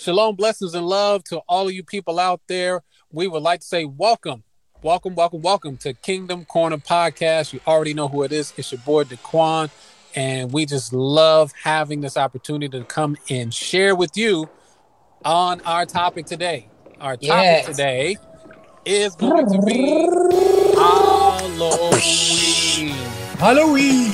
Shalom, blessings, and love to all of you people out there. We would like to say welcome, welcome, welcome, welcome to Kingdom Corner Podcast. You already know who it is. It's your boy Daquan, and we just love having this opportunity to come and share with you on our topic today. Our topic Yes. today is going to be Halloween. Halloween.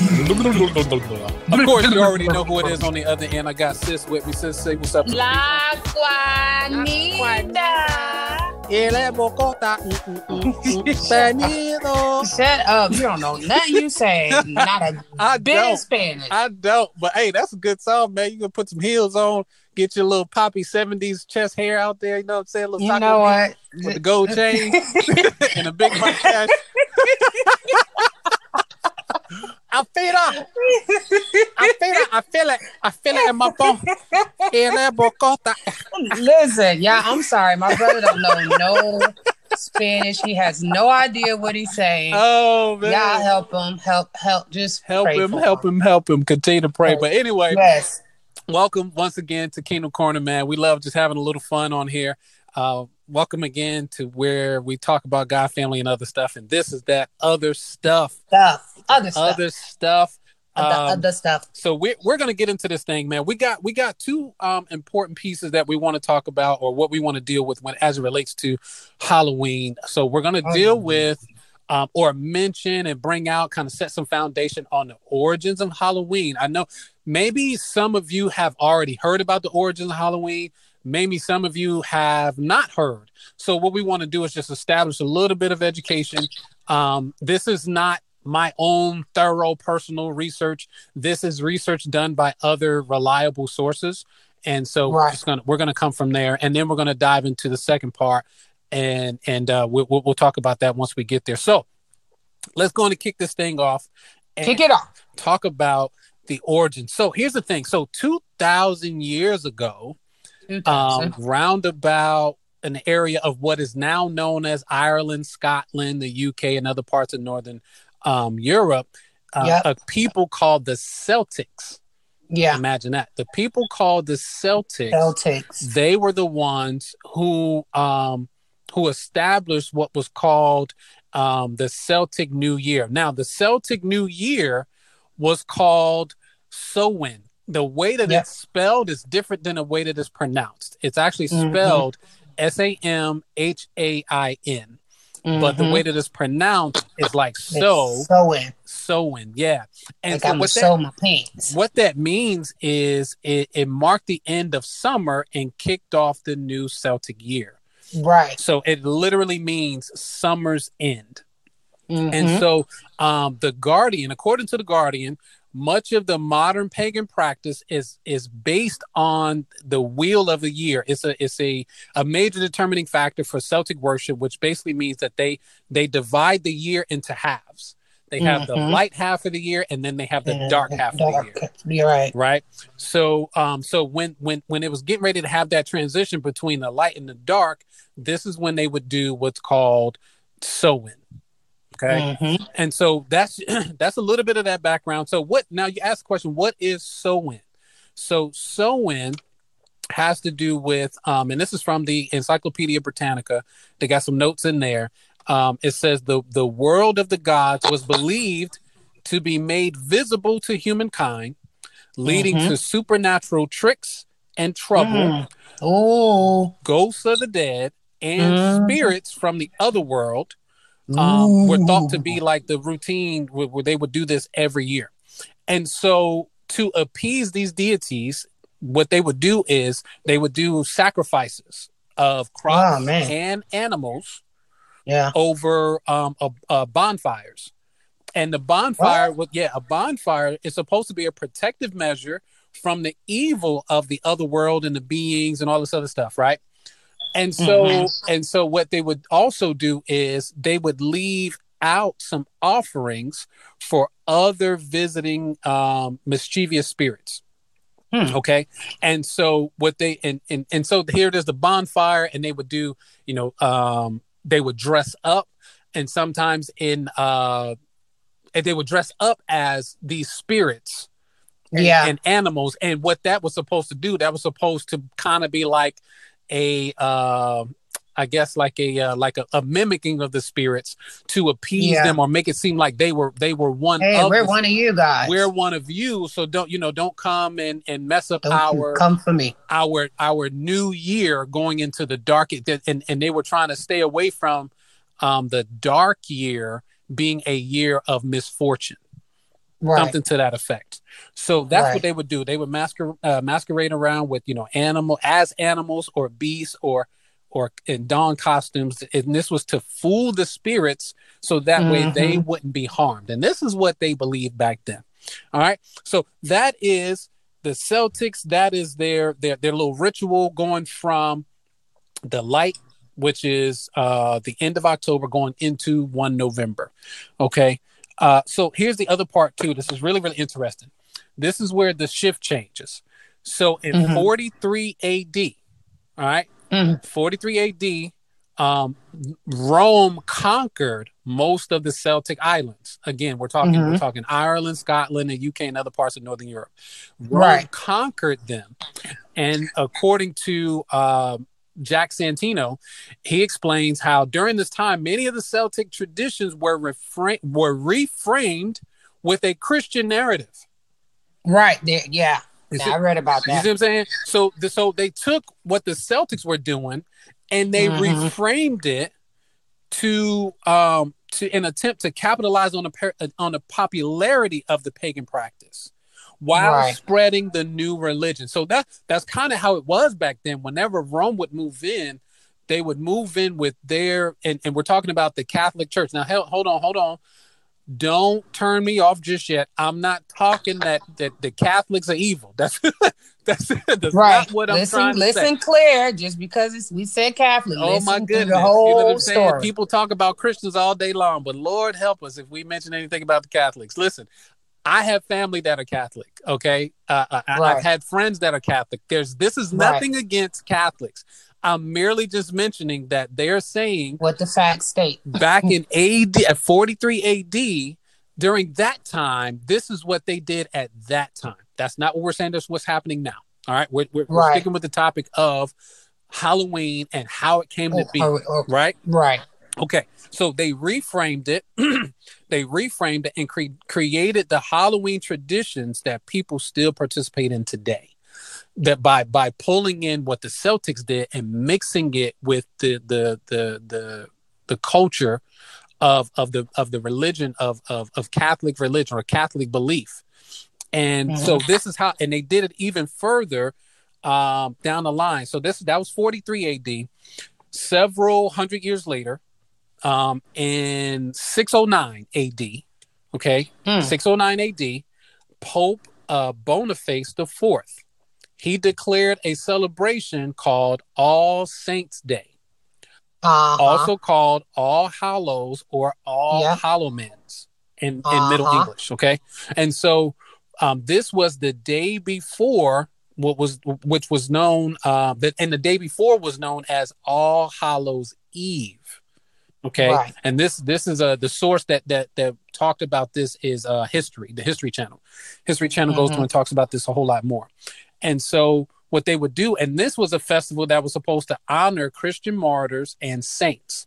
Of course, you already know who it is on the other end. I got sis with me. Sis, say what's up. La Juanita. Mm, mm, mm. Shut up. You don't know nothing you say. Not a I bit don't. Spanish. I don't, but hey, that's a good song, man. You can put some heels on, get your little poppy 70s chest hair out there, you know what I'm saying? A little you know what? With the gold chain and a big mustache. I feel it. I feel it. I feel it. I feel it in my bone. Listen, yeah, I'm sorry. My brother don't know no Spanish. He has no idea what he's saying. Oh, man. Y'all help him. Help, help. Just help him, help him, help him. Continue to pray. Yes. But anyway, Yes. welcome once again to Kingdom Corner, man. We love just having a little fun on here. Uh, welcome again to where we talk about God, family, and other stuff. And this is that other stuff, Stuff. Other stuff. other stuff. Other, Um, other stuff. so we're we're gonna get into this thing, man. We got we got two um important pieces that we want to talk about, or what we want to deal with when as it relates to Halloween. So we're gonna Oh, deal yeah. with um or mention and bring out kind of set some foundation on the origins of Halloween. I know maybe some of you have already heard about the origins of Halloween. Maybe some of you have not heard. So what we want to do is just establish a little bit of education. Um, this is not my own thorough personal research this is research done by other reliable sources and so we're Right. just gonna we're gonna come from there and then we're gonna dive into the second part and and uh we'll, we'll, we'll talk about that once we get there so let's go on and kick this thing off and Kick it off. talk about the origin so here's the thing so 2000 years ago um 2000. round about an area of what is now known as ireland scotland the uk and other parts of northern um europe uh, Yep. a people called the celtics yeah. Imagine that. The people called the Celtics, Celtics. they were the ones who um who established what was called um the Celtic New Year. Now, the Celtic New Year was called Samhain. The way that Yep. it's spelled is different than the way that it's pronounced. It's actually Mhm. spelled S A M H A I N, but the Mhm. way that it's pronounced is like so, It's sewing. Samhain. Yeah. And Like so I'm what that my pants. what that means is it, it marked the end of summer and kicked off the new Celtic year. Right. So it literally means summer's end. Mhm. And so um, the Guardian, according to the Guardian, much of the modern pagan practice is is based on the wheel of the year. It's a it's a, a major determining factor for Celtic worship, which basically means that they they divide the year into halves. They have the Mhm. light half of the year and then they have the dark half of the year. You're right. right so um so when when when it was getting ready to have that transition between the light and the dark this is when they would do what's called Samhain okay Mhm. and so that's that's a little bit of that background so what now you ask the question what is Samhain so Samhain has to do with um and this is from the encyclopedia britannica they got some notes in there um it says the the world of the gods was believed to be made visible to humankind leading Mhm. to supernatural tricks and trouble Mm. Oh. ghosts of the dead and Mhm. spirits from the other world um, were thought to be like the routine where, where they would do this every year. And so, to appease these deities, what they would do is they would do sacrifices of crops Oh, and animals Yeah. over um, a, a bonfires. And the bonfire, would yeah, a bonfire is supposed to be a protective measure from the evil of the other world and the beings and all this other stuff, right? And so, Mhm. and so, what they would also do is they would leave out some offerings for other visiting um, mischievous spirits. Hmm. Okay, and so what they and, and and so here there's the bonfire, and they would do, you know, um, they would dress up, and sometimes in uh, and they would dress up as these spirits and, Yeah. and animals. And what that was supposed to do, that was supposed to kind of be like a, uh, I guess like a uh, like a, a mimicking of the spirits to appease Yeah. them or make it seem like they were they were one Hey, of we're the- one of you guys. we're one of you. So don't you know? Don't come and and mess up Don't our come for me. our our new year going into the dark and and they were trying to stay away from um the dark year being a year of misfortune Right. something to that effect. So that's Right. what they would do. They would masquer- uh, masquerade around with you know animal as animals or beasts or or in don costumes. And this was to fool the spirits so that way they wouldn't be harmed. And this is what they believed back then. All right? So that is the celtics. That is their their their little ritual going from the light which is uh the end of october going into 1 november. Okay uh so here's the other part too this is really really interesting this is where the shift changes so in Mhm. 43 ad all right Mhm. 43 ad um rome conquered most of the celtic islands again we're talking we're Mhm. talking ireland scotland and uk and other parts of northern europe rome Right. conquered them and according to um Jack Santino, he explains how during this time many of the Celtic traditions were refra- were reframed with a Christian narrative. Right. There, yeah. I read about that. you see what I'm saying? So, the, so they took what the Celtics were doing and they Mhm. reframed it to um to an attempt to capitalize on the on the popularity of the pagan practice while Right. spreading the new religion. So that that's kind of how it was back then. Whenever Rome would move in, they would move in with their and, and we're talking about the Catholic Church. Now, hell, hold on, hold on. Don't turn me off just yet. I'm not talking that that the Catholics are evil. That's that's, that's Right. not what I'm listen, trying to say. listen clear. Just because it's, we said Catholic. Oh my goodness! The you know what whole I'm saying? story. People talk about Christians all day long, but Lord help us if we mention anything about the Catholics. Listen, I have family that are Catholic. Okay, uh, uh, I- Right. I've had friends that are Catholic. There's this is Right. nothing against Catholics. I'm merely just mentioning that they're saying what the facts state. back in AD at 43 AD during that time, this is what they did at that time. That's not what we're saying. That's what's happening now. All right, we're, we're, we're sticking with the topic of Halloween and how it came to be. Oh, oh, Right. right. Okay, so they reframed it. they reframed it and cre- created the Halloween traditions that people still participate in today. That by by pulling in what the Celtics did and mixing it with the the the the the culture of of the of the religion of of, of Catholic religion or Catholic belief. And so this is how and they did it even further um down the line. So this that was 43 AD. Several hundred years later, um, in 609 AD, okay, Hmm. 609 AD, Pope uh, Boniface the Fourth, he declared a celebration called All Saints Day, Uh-huh. also called All Hallows or All Yeah. Hallowmas in, in Middle Uh-huh. English, okay, and so um, this was the day before what was which was known uh, that and the day before was known as All Hallows Eve. Okay, Right. and this this is uh, the source that that that talked about this is uh, history, the History Channel. History Channel goes Mhm. through and talks about this a whole lot more. And so what they would do, and this was a festival that was supposed to honor Christian martyrs and saints.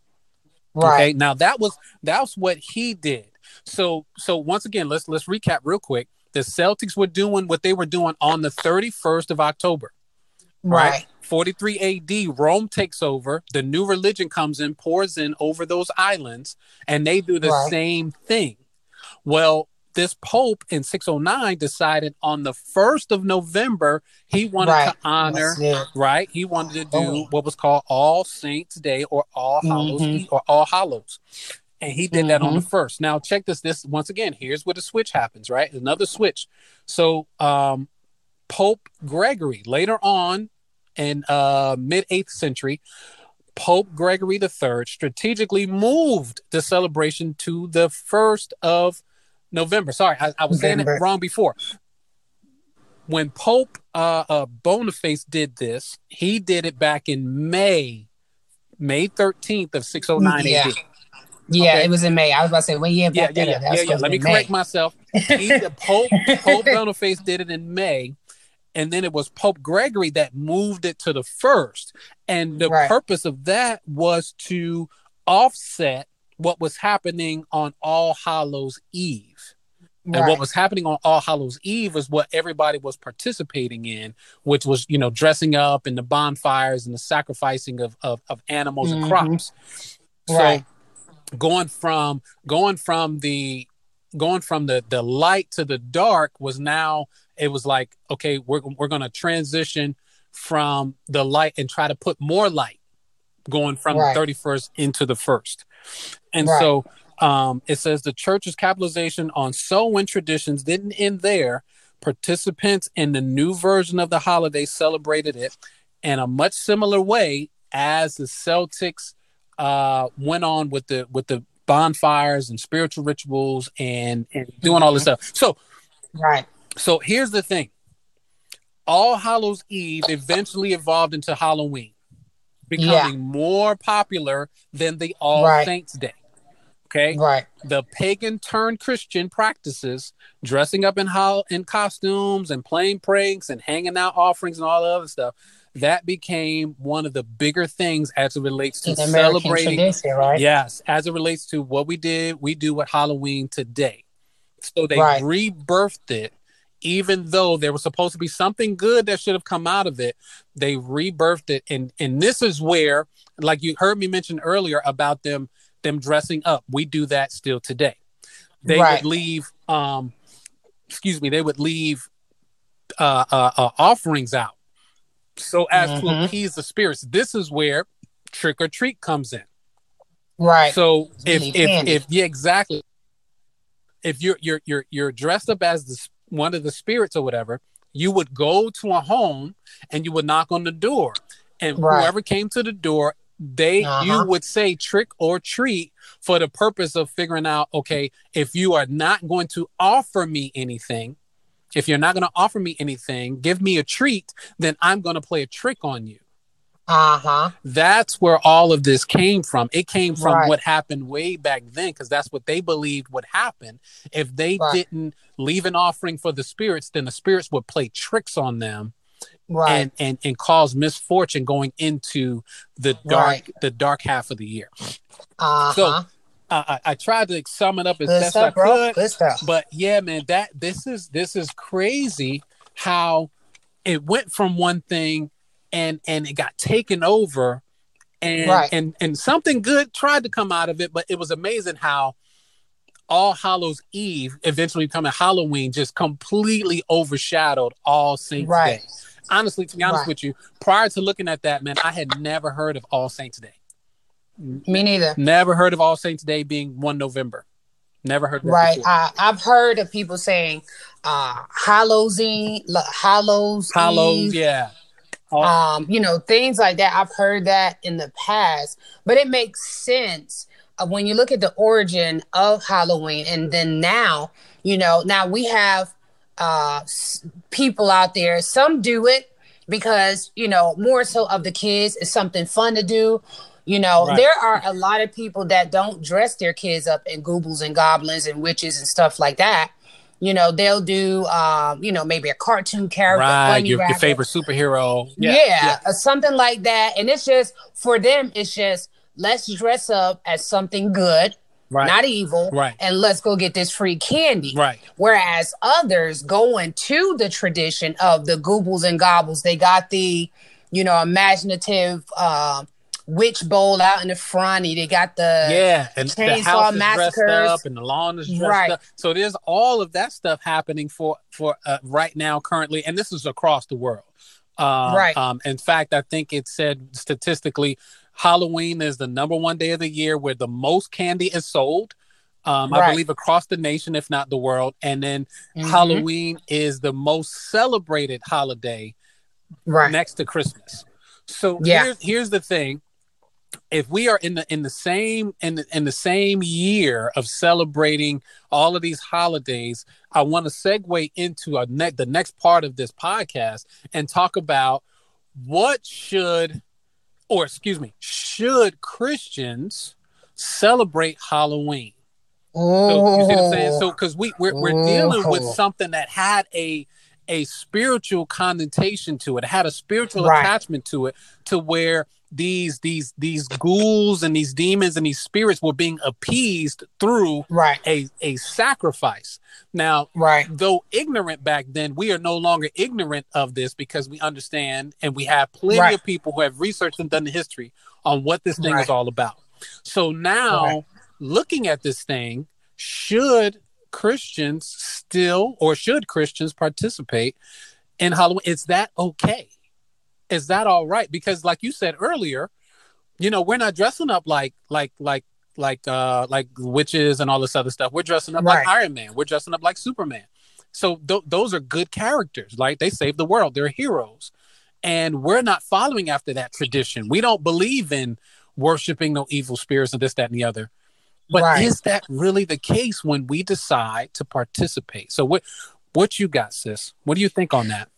right. Okay, now that was that's what he did. So so once again, let's let's recap real quick. The Celtics were doing what they were doing on the 31st of October. Right. 43 AD, Rome takes over. The new religion comes in, pours in over those islands, and they do the Right. same thing. Well, this Pope in 609 decided on the 1st of November, he wanted Right. to honor, right? He wanted to do Oh. what was called All Saints Day or All Hallows Mhm. or All Hallows. And he did that on the Mhm. first. Now check this. This once again, here's where the switch happens, right? Another switch. So um Pope Gregory later on in uh mid 8th century, Pope Gregory III strategically moved the celebration to the first of November. Sorry, I, I was saying it wrong before. When Pope uh, uh, Boniface did this, he did it back in May, May 13th of 609 Yeah. AD. Yeah, Okay. it was in May. I was about to say, well, yeah, Yeah, yeah, yeah, yeah, yeah. Let me be correct myself. he, the Pope Pope Boniface did it in May, and then it was Pope Gregory that moved it to the first. And the Right. purpose of that was to offset what was happening on All Hallows Eve. And what was happening on All Hallows Eve was what everybody was participating in, which was, you know, dressing up and the bonfires and the sacrificing of of, of animals and Mhm. crops. So going from going from the going from the the light to the dark was now it was like okay we're we're going to transition from the light and try to put more light going from Right. the 31st into the first and Right. so um it says the church's capitalization on Samhain traditions didn't end there participants in the new version of the holiday celebrated it in a much similar way as the celtics uh went on with the with the bonfires and spiritual rituals and and doing all this stuff so Right. So here's the thing all hallows eve eventually evolved into halloween becoming more popular than the all Right. saints day okay Right. the pagan turned Christian practices, dressing up in hol- in costumes and playing pranks and hanging out offerings and all the other stuff, that became one of the bigger things as it relates to It's an American celebrating. right? Yes, as it relates to what we did, we do with Halloween today. So they Right. rebirthed it, even though there was supposed to be something good that should have come out of it. They rebirthed it, and and this is where, like you heard me mention earlier about them them dressing up. We do that still today. They Right. would leave, um, excuse me, they would leave uh, uh, uh, offerings out, so as to Mhm. appease the spirits. This is where trick or treat comes in. Right. So if if if yeah exactly, if you're you're you're you're dressed up as this one of the spirits or whatever, you would go to a home and you would knock on the door, and Right. whoever came to the door, they Uh-huh. you would say trick or treat for the purpose of figuring out okay if you are not going to offer me anything. If you're not going to offer me anything, give me a treat, then I'm going to play a trick on you Uh huh. that's where all of this came from. It came from Right. what happened way back then, because that's what they believed would happen. If they Right. didn't leave an offering for the spirits, then the spirits would play tricks on them Right. and, and and cause misfortune going into the dark Right. the dark half of the year. Uh So, I, I tried to sum it up as Good best stuff, I bro. could, but yeah, man, that this is this is crazy how it went from one thing and and it got taken over and Right. and and something good tried to come out of it, but it was amazing how all Hallows Eve eventually becoming Halloween just completely overshadowed All Saints Right. Day. Honestly, to be honest Right. with you, prior to looking at that, man, I had never heard of All Saints Day. Me neither. Never heard of All Saints Day being one November. Never heard of that Right. I, I've heard of people saying uh Halloween, Hallows, Hallows, Eve, yeah. All- um, you know, things like that. I've heard that in the past, but it makes sense uh, when you look at the origin of Halloween, and then now, you know, now we have uh s- people out there. Some do it because you know more so of the kids it's something fun to do. You know, Right. there are a lot of people that don't dress their kids up in goobles and goblins and witches and stuff like that. You know, they'll do, um, you know, maybe a cartoon character, right, your, your favorite superhero. Yeah, uh, something like that. And it's just for them, it's just let's dress up as something good, Right. not evil, Right. and let's go get this free candy. Right. Whereas others going to the tradition of the goobles and gobbles, they got the, you know, imaginative uh, witch bowl out in the front. They got the yeah, and the Chainsaw house is dressed up, and the lawn is dressed Right. up. So there's all of that stuff happening for for uh, right now, currently, and this is across the world. Um, Right. Um, in fact, I think it said statistically, Halloween is the number one day of the year where the most candy is sold. Um, I believe across the nation, if not the world, and then Mhm. Halloween is the most celebrated holiday right. next to Christmas. So Yeah. here's here's the thing. If we are in the in the same in the, in the same year of celebrating all of these holidays, I want to segue into a ne- the next part of this podcast and talk about what should or excuse me, should Christians celebrate Halloween? So you see what I'm saying? So because we we're, we're dealing with oh. something that had a a spiritual connotation to it, it had a spiritual Right. attachment to it, to where these these these ghouls and these demons and these spirits were being appeased through right, a a sacrifice. Now, right, though ignorant back then, we are no longer ignorant of this because we understand and we have plenty Right. of people who have researched and done the history on what this thing is all about. So now, Right. looking at this thing, should Christians still or should Christians participate in Halloween? Is that okay? Is that all right? Because, like you said earlier, you know, we're not dressing up like like like like uh like witches and all this other stuff. We're dressing up like Iron Man. We're dressing up like Superman. So th- those are good characters. Like they save the world. They're heroes, and we're not following after that tradition. We don't believe in worshiping no evil spirits and this, that, and the other. But Right. is that really the case when we decide to participate? So what what you got, sis? What do you think on that?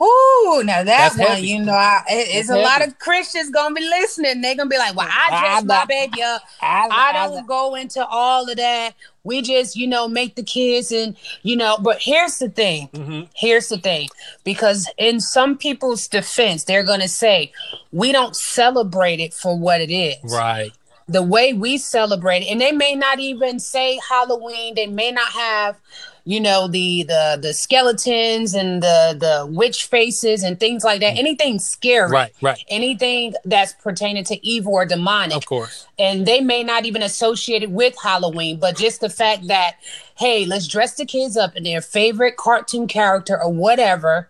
Ooh, now that That's one, heavy. you know, I, it, it's That's a lot of Christians gonna be listening. They're gonna be like, "Well, I I dress my baby up. I don't go into all of that. We just, you know, make the kids and you know." But here's the thing. Mm-hmm. Here's the thing, because in some people's defense, they're gonna say, "We don't celebrate it for what it is." Right. The way we celebrate it, and they may not even say Halloween. They may not have, you know, the the the skeletons and the the witch faces and things like that. Mm. Anything scary, Right. Right. anything that's pertaining to evil or demonic, Of course. and they may not even associate it with Halloween, but just the fact that, hey, let's dress the kids up in their favorite cartoon character or whatever,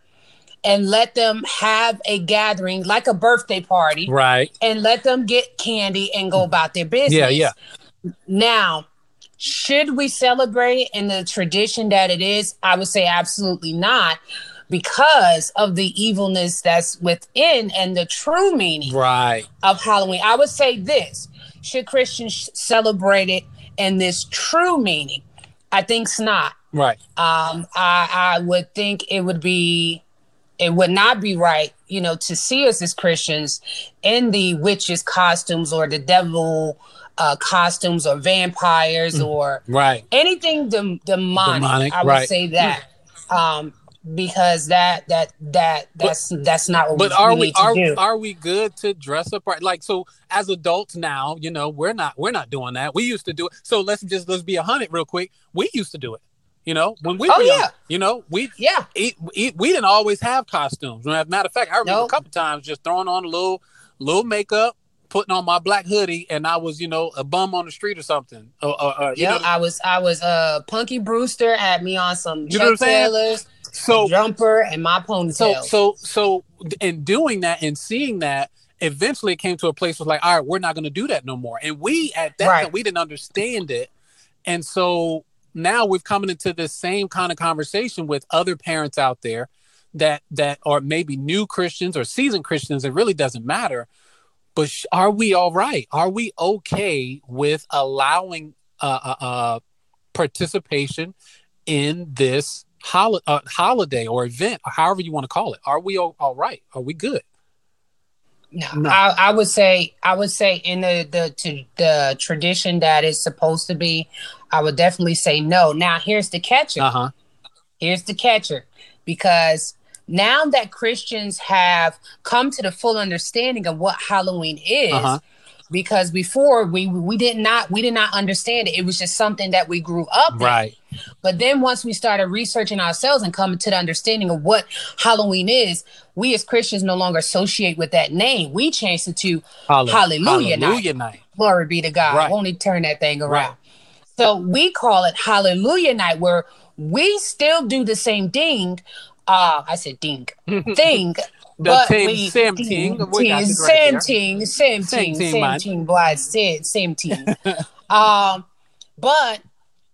and let them have a gathering like a birthday party Right. and let them get candy and go about their business. Yeah, yeah. Now, should we celebrate in the tradition that it is? I would say absolutely not because of the evilness that's within and the true meaning Right. of Halloween. I would say this should Christians celebrate it in this true meaning? I think's not. Right. Um, I, I would think it would be, it would not be right, you know, to see us as Christians in the witches' costumes or the devil uh, costumes or vampires or Right. anything dem- demonic. Demonic, I would right. say that, um, because that that that that's that's not what But we, are we we need to are do. are we good to dress up right? Like so as adults now, you know, we're not we're not doing that. We used to do it. So let's just let's be a hundred real quick. We used to do it. You know, when we Oh, were young, yeah. you know, we yeah, we didn't always have costumes. As a matter of fact, I remember a couple times just throwing on a little little makeup, putting on my black hoodie, and I was, you know, a bum on the street or something. Or, you yeah. know, I was I was uh Punky Brewster had me on some You know what I'm Chuck? Taylors, so jumper, and my ponytail. so so so, in doing that and seeing that eventually it came to a place where like all right we're not going to do that no more and we at that Right. time we didn't understand it and so now we've coming into this same kind of conversation with other parents out there that that are maybe new christians or seasoned christians it really doesn't matter but sh- are we all right are we okay with allowing uh, uh, uh participation in this hol- uh, holiday or event, or however you want to call it. Are we all, all right? Are we good? No, No. I, I would say I would say in the the to the tradition that it's supposed to be, I would definitely say no. Now here's the catcher. Uh huh. Here's the catcher, because now that Christians have come to the full understanding of what Halloween is, Uh-huh. because before we we did not we did not understand it. It was just something that we grew up in. Right. But then once we started researching ourselves and coming to the understanding of what Halloween is, we as Christians no longer associate with that name. We changed it to Hall- Hallelujah night. Hallelujah night. glory be to God. Right. He turn that thing around? Right. So we call it Hallelujah night, where we still do the same thing. Uh, I said ding thing. The same- same ding, thing. Right Same thing, same Same thing, same thing, blood, same, same thing. um, but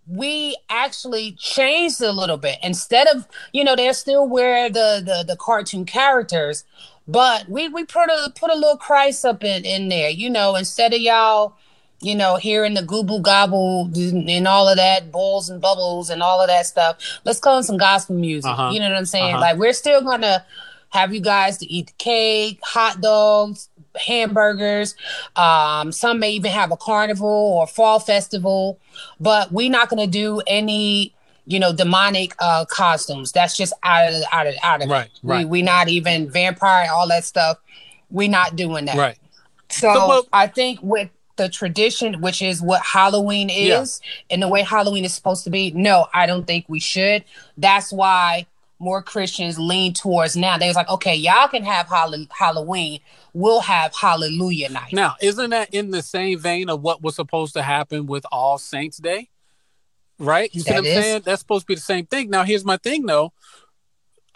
we actually changed a little bit. Instead of, you know, they're still wear the the, the cartoon characters, but we we put a put a little Christ up in, in there, you know, instead of y'all, you know, hearing the gooble gobble and all of that, balls and bubbles and all of that stuff. Let's call it some gospel music. Uh-huh. You know what I'm saying? Uh-huh. Like we're still gonna have you guys to eat the cake, hot dogs, hamburgers. Um, some may even have a carnival or fall festival, but we're not going to do any, you know, demonic uh, costumes. That's just out of out of out of right. it. Right. We we not even vampire, all that stuff. We're not doing that. Right. So, So, but- I think with the tradition, which is what Halloween Yeah. is, and the way Halloween is supposed to be, no, I don't think we should. That's why more Christians lean towards now. They was like, okay, y'all can have Hall- Halloween. We'll have Hallelujah night. Now, isn't that in the same vein of what was supposed to happen with All Saints Day? Right? You see That what I'm is. saying? That's supposed to be the same thing. Now, here's my thing though.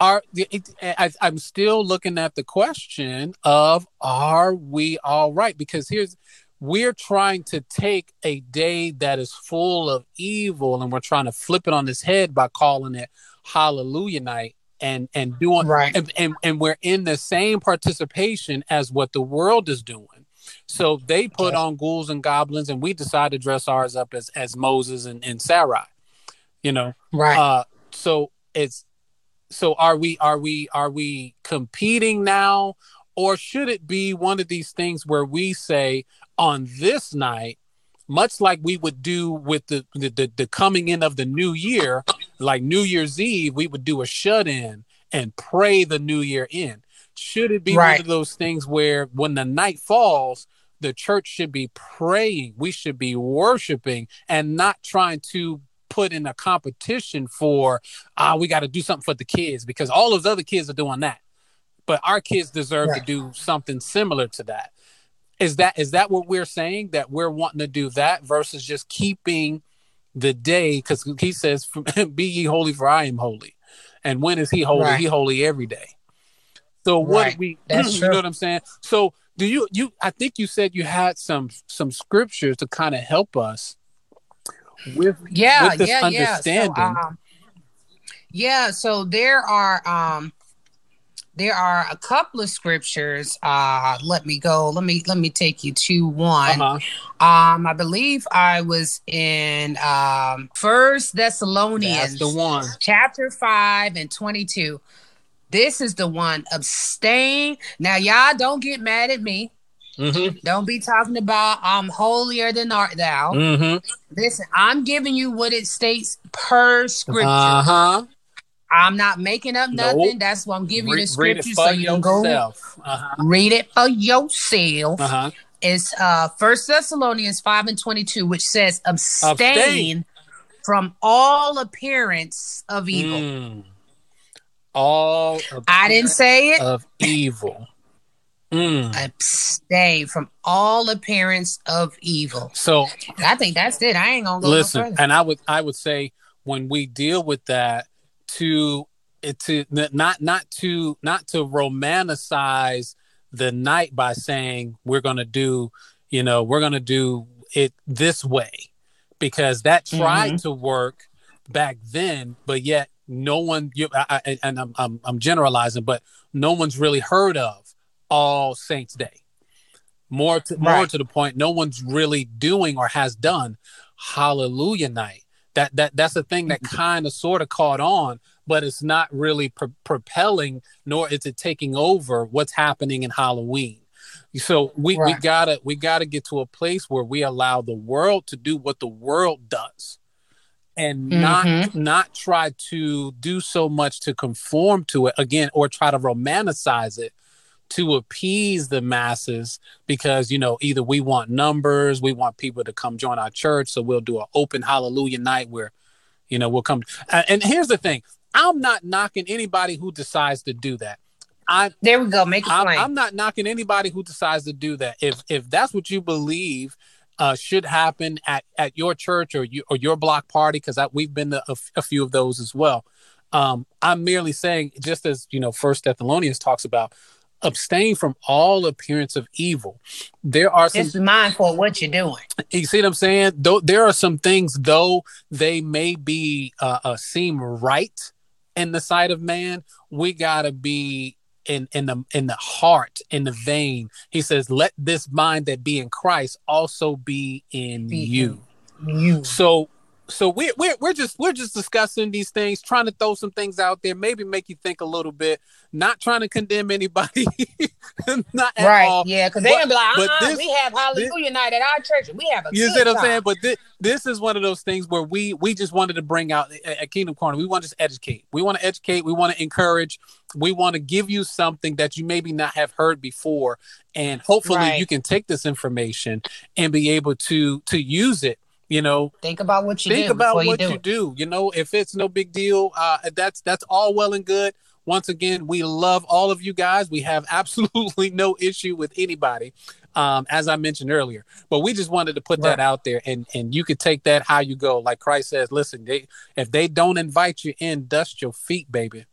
Are it, I, I'm still looking at the question of are we all right? Because here's we're trying to take a day that is full of evil and we're trying to flip it on its head by calling it Hallelujah Night and and doing Right. and, and and we're in the same participation as what the world is doing. So they put on ghouls and goblins, and we decide to dress ours up as as Moses and, and Sarai. You know, Right. uh, so it's so are we are we are we competing now, or should it be one of these things where we say on this night, much like we would do with the the, the, the coming in of the new year, like New Year's Eve, we would do a shut in and pray the new year in. Should it be one of those things where when the night falls, the church should be praying, we should be worshiping, and not trying to put in a competition for ah we got to do something for the kids because all those other kids are doing that. But our kids deserve to do something similar to that is that is that what we're saying that we're wanting to do that versus just keeping the day because he says be ye holy for i am holy and when is he holy Right. he holy every day so what Right. we That's you true. know what i'm saying so do you you i think you said you had some some scriptures to kind of help us with yeah, with this yeah, yeah. So, understanding. um, yeah, so there are um there are a couple of scriptures. Uh let me go. Let me let me take you to one. uh-huh. Um, I believe I was in um First Thessalonians, That's the one. chapter five and twenty-two. This is the one. Abstain. Now, y'all don't get mad at me. Mm-hmm. Don't be talking about I'm holier than art thou. Mm-hmm. Listen, I'm giving you what it states per scripture. Uh-huh. I'm not making up Nope. nothing. That's why I'm giving you the scripture so you can go. Uh-huh. read it for yourself. Uh-huh. It's uh First Thessalonians 5 and 22, which says abstain, Abstain. from all appearance of evil. Mm. All I didn't say it. of evil. Mm. abstain from all appearance of evil. So I think that's it. I ain't gonna go listen, further. and I would I would say when we deal with that to it to not not to not to romanticize the night by saying we're going to do you know we're going to do it this way because that mm-hmm. tried to work back then but yet no one you I, I, and I'm, I'm I'm generalizing but no one's really heard of all saints day. More to more to the point no one's really doing or has done hallelujah night that that that's a thing that kind of sort of caught on but it's not really pro- propelling nor is it taking over what's happening in halloween. So we, we gotta we gotta get to a place where we allow the world to do what the world does and not Mhm. not try to do so much to conform to it again or try to romanticize it to appease the masses because you know either we want numbers we want people to come join our church so we'll do an open hallelujah night where you know we'll come and here's the thing i'm not knocking anybody who decides to do that i There we go. Make it I'm, plain. I'm not knocking anybody who decides to do that. If if that's what you believe uh, should happen at, at your church or you or your block party, because we've been to a, f- a few of those as well. Um, I'm merely saying, just as you know, First Thessalonians talks about, abstain from all appearance of evil. There are some Just mindful of what you're doing. you see what I'm saying? Though there are some things, though they may be uh, uh seem right in the sight of man, we gotta be in in the in the heart, in the vein. He says, "Let this mind that be in Christ also be in you." You. So so we're, we're we're just we're just discussing these things, trying to throw some things out there, maybe make you think a little bit. Not trying to condemn anybody, not at right. all. Yeah, because they're gonna be like, uh-uh, this- we have Hallelujah this- night at our church. We have a You see what I'm saying? But thi- this is one of those things where we we just wanted to bring out at at Kingdom Corner. We want to just educate. We want to educate. We want to encourage. We want to give you something that you maybe not have heard before, and hopefully Right. you can take this information and be able to to use it. You know, Think about what you think do about what you do you do. You know, if it's no big deal, uh, that's that's all well and good. Once again, we love all of you guys. We have absolutely no issue with anybody, um, as I mentioned earlier. But we just wanted to put that out there, and and you could take that how you go. Like Christ says, listen, they if they don't invite you in, dust your feet, baby.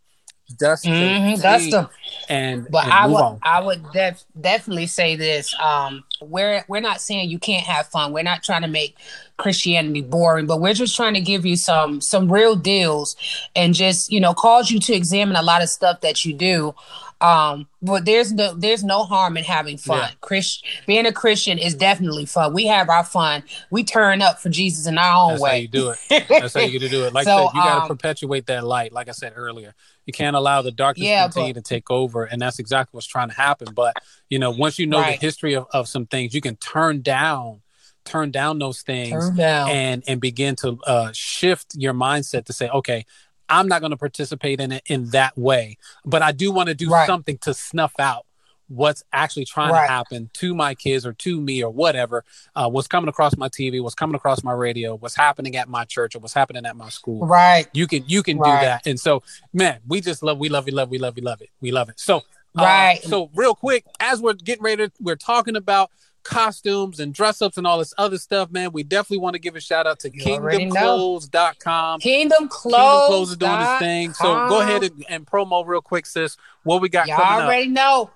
Dust your Mhm, That's feet the and, But and I would on. I would def- definitely say this. Um, we're we're not saying you can't have fun. We're not trying to make Christianity boring, but we're just trying to give you some some real deals and just you know cause you to examine a lot of stuff that you do. Um, but there's no there's no harm in having fun. Yeah. Christ being a Christian is definitely fun. We have our fun. We turn up for Jesus in our own That's how way. you do it. That's how you get to do it. Like I So, said, you got to um, perpetuate that light. Like I said earlier, you can't allow the darkness Yeah, to continue to take over, and that's exactly what's trying to happen. But you know, once you know Right. the history of, of some things, you can turn down, turn down those things, down. and and begin to uh, shift your mindset to say, okay, I'm not going to participate in it in that way, but I do want to do Right. something to snuff out what's actually trying Right. to happen to my kids or to me or whatever uh, what's coming across my tv what's coming across my radio what's happening at my church or what's happening at my school right. you can you can Right. do that and so man we just love we love we love we love we love it we love it so uh, Right. so real quick as we're getting ready to, we're talking about costumes and dress ups and all this other stuff man we definitely want to give a shout out to already kingdomclothes.com Kingdom Kingdom Clothes Clothes is doing this thing. So go ahead and, and promo real quick, sis. What we got Y'all coming up? already know.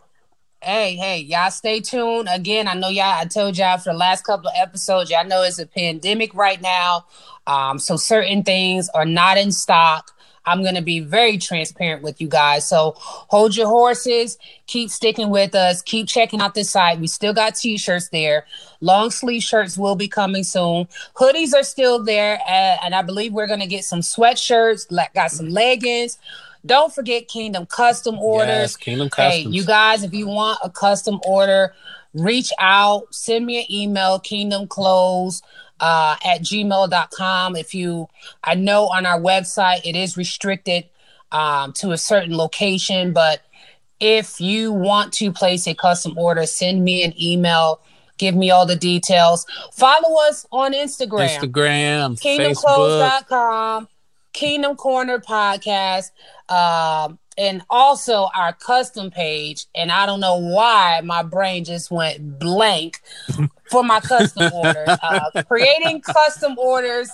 Hey, hey, y'all stay tuned. Again, I know y'all, I told y'all for the last couple of episodes, y'all know it's a pandemic right now. Um, so certain things are not in stock. I'm going to be very transparent with you guys. So hold your horses, keep sticking with us, keep checking out the site. We still got t shirts there. Long sleeve shirts will be coming soon. Hoodies are still there. uh, and I believe we're going to get some sweatshirts, like, got some leggings. Don't forget Kingdom Custom Orders. Yes, Kingdom Hey, you guys, if you want a custom order, reach out, send me an email, kingdomclothes uh, at gmail.com. If you, I know on our website it is restricted um, to a certain location, but if you want to place a custom order, send me an email. Give me all the details. Follow us on Instagram Instagram, kingdomclothes.com, Kingdom Corner Podcast, um, and also our custom page. And I don't know why my brain just went blank for my custom orders. Uh, creating custom orders.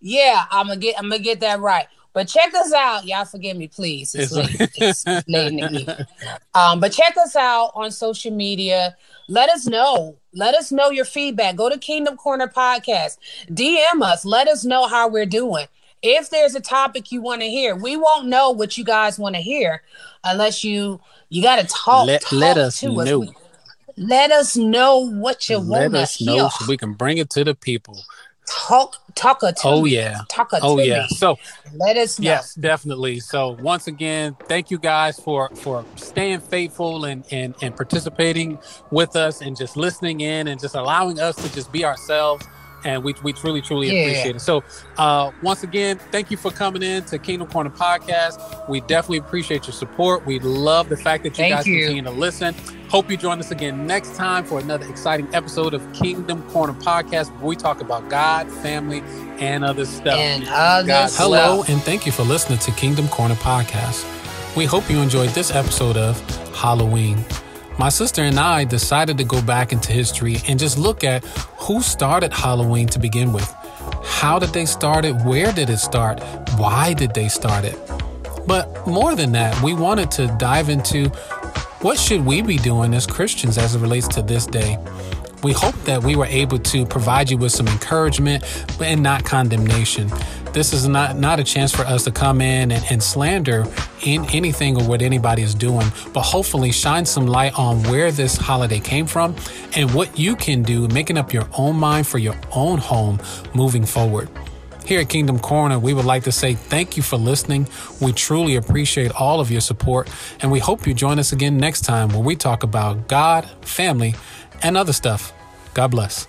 Yeah, I'm gonna get I'm gonna get that right. But check us out. Y'all forgive me, please. It's, late. It's late in the evening. Um, but check us out on social media. Let us know. Let us know your feedback. Go to Kingdom Corner Podcast. DM us. Let us know how we're doing. If there's a topic you want to hear, we won't know what you guys want to hear unless you you got to talk. Let, talk let us to know. We- let us know what you want to Let us hear. know so we can bring it to the people. Talk, talk to Oh me. yeah. talk oh, to Oh me. yeah. So Let us know. yes, definitely. So once again, thank you guys for for staying faithful and and and participating with us and just listening in and just allowing us to just be ourselves. And we, we truly, truly Yeah. appreciate it. So, uh, once again, thank you for coming in to Kingdom Corner Podcast. We definitely appreciate your support. We love the fact that you Thank guys you. continue to listen. Hope you join us again next time for another exciting episode of Kingdom Corner Podcast where we talk about God, family, and other stuff. And other God, stuff. hello, and thank you for listening to Kingdom Corner Podcast. We hope you enjoyed this episode of Halloween. My sister and I decided to go back into history and just look at who started Halloween to begin with. How did they start it? Where did it start? Why did they start it? But more than that, we wanted to dive into what should we be doing as Christians as it relates to this day. We hope that we were able to provide you with some encouragement and not condemnation. This is not, not a chance for us to come in and, and slander in anything or what anybody is doing, but hopefully shine some light on where this holiday came from and what you can do, making up your own mind for your own home moving forward. Here at Kingdom Corner, we would like to say thank you for listening. We truly appreciate all of your support, and we hope you join us again next time when we talk about God, family, and other stuff. God bless.